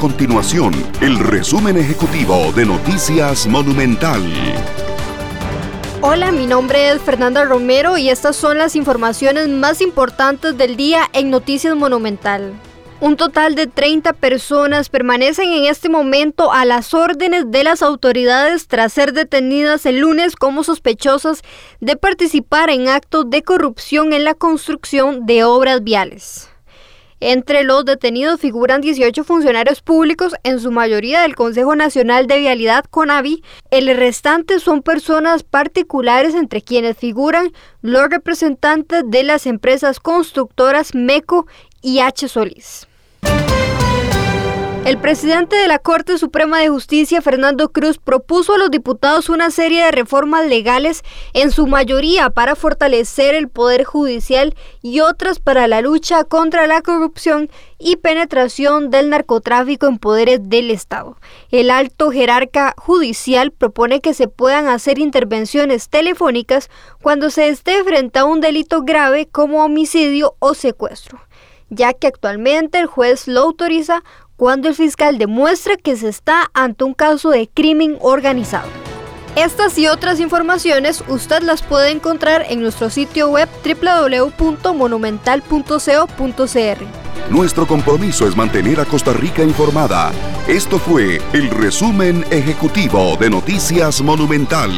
continuación el resumen ejecutivo de Noticias Monumental. Hola, mi nombre es Fernanda Romero y estas son las informaciones más importantes del día en Noticias Monumental. Un total de 30 personas permanecen en este momento a las órdenes de las autoridades tras ser detenidas el lunes como sospechosas de participar en actos de corrupción en la construcción de obras viales. Entre los detenidos figuran 18 funcionarios públicos, en su mayoría del Consejo Nacional de Vialidad CONAVI. El restante son personas particulares entre quienes figuran los representantes de las empresas constructoras MECO y H. Solís. El presidente de la Corte Suprema de Justicia, Fernando Cruz, propuso a los diputados una serie de reformas legales, en su mayoría para fortalecer el Poder Judicial y otras para la lucha contra la corrupción y penetración del narcotráfico en poderes del Estado. El alto jerarca judicial propone que se puedan hacer intervenciones telefónicas cuando se esté frente a un delito grave como homicidio o secuestro ya que actualmente el juez lo autoriza cuando el fiscal demuestra que se está ante un caso de crimen organizado. Estas y otras informaciones usted las puede encontrar en nuestro sitio web www.monumental.co.cr. Nuestro compromiso es mantener a Costa Rica informada. Esto fue el resumen ejecutivo de Noticias Monumental.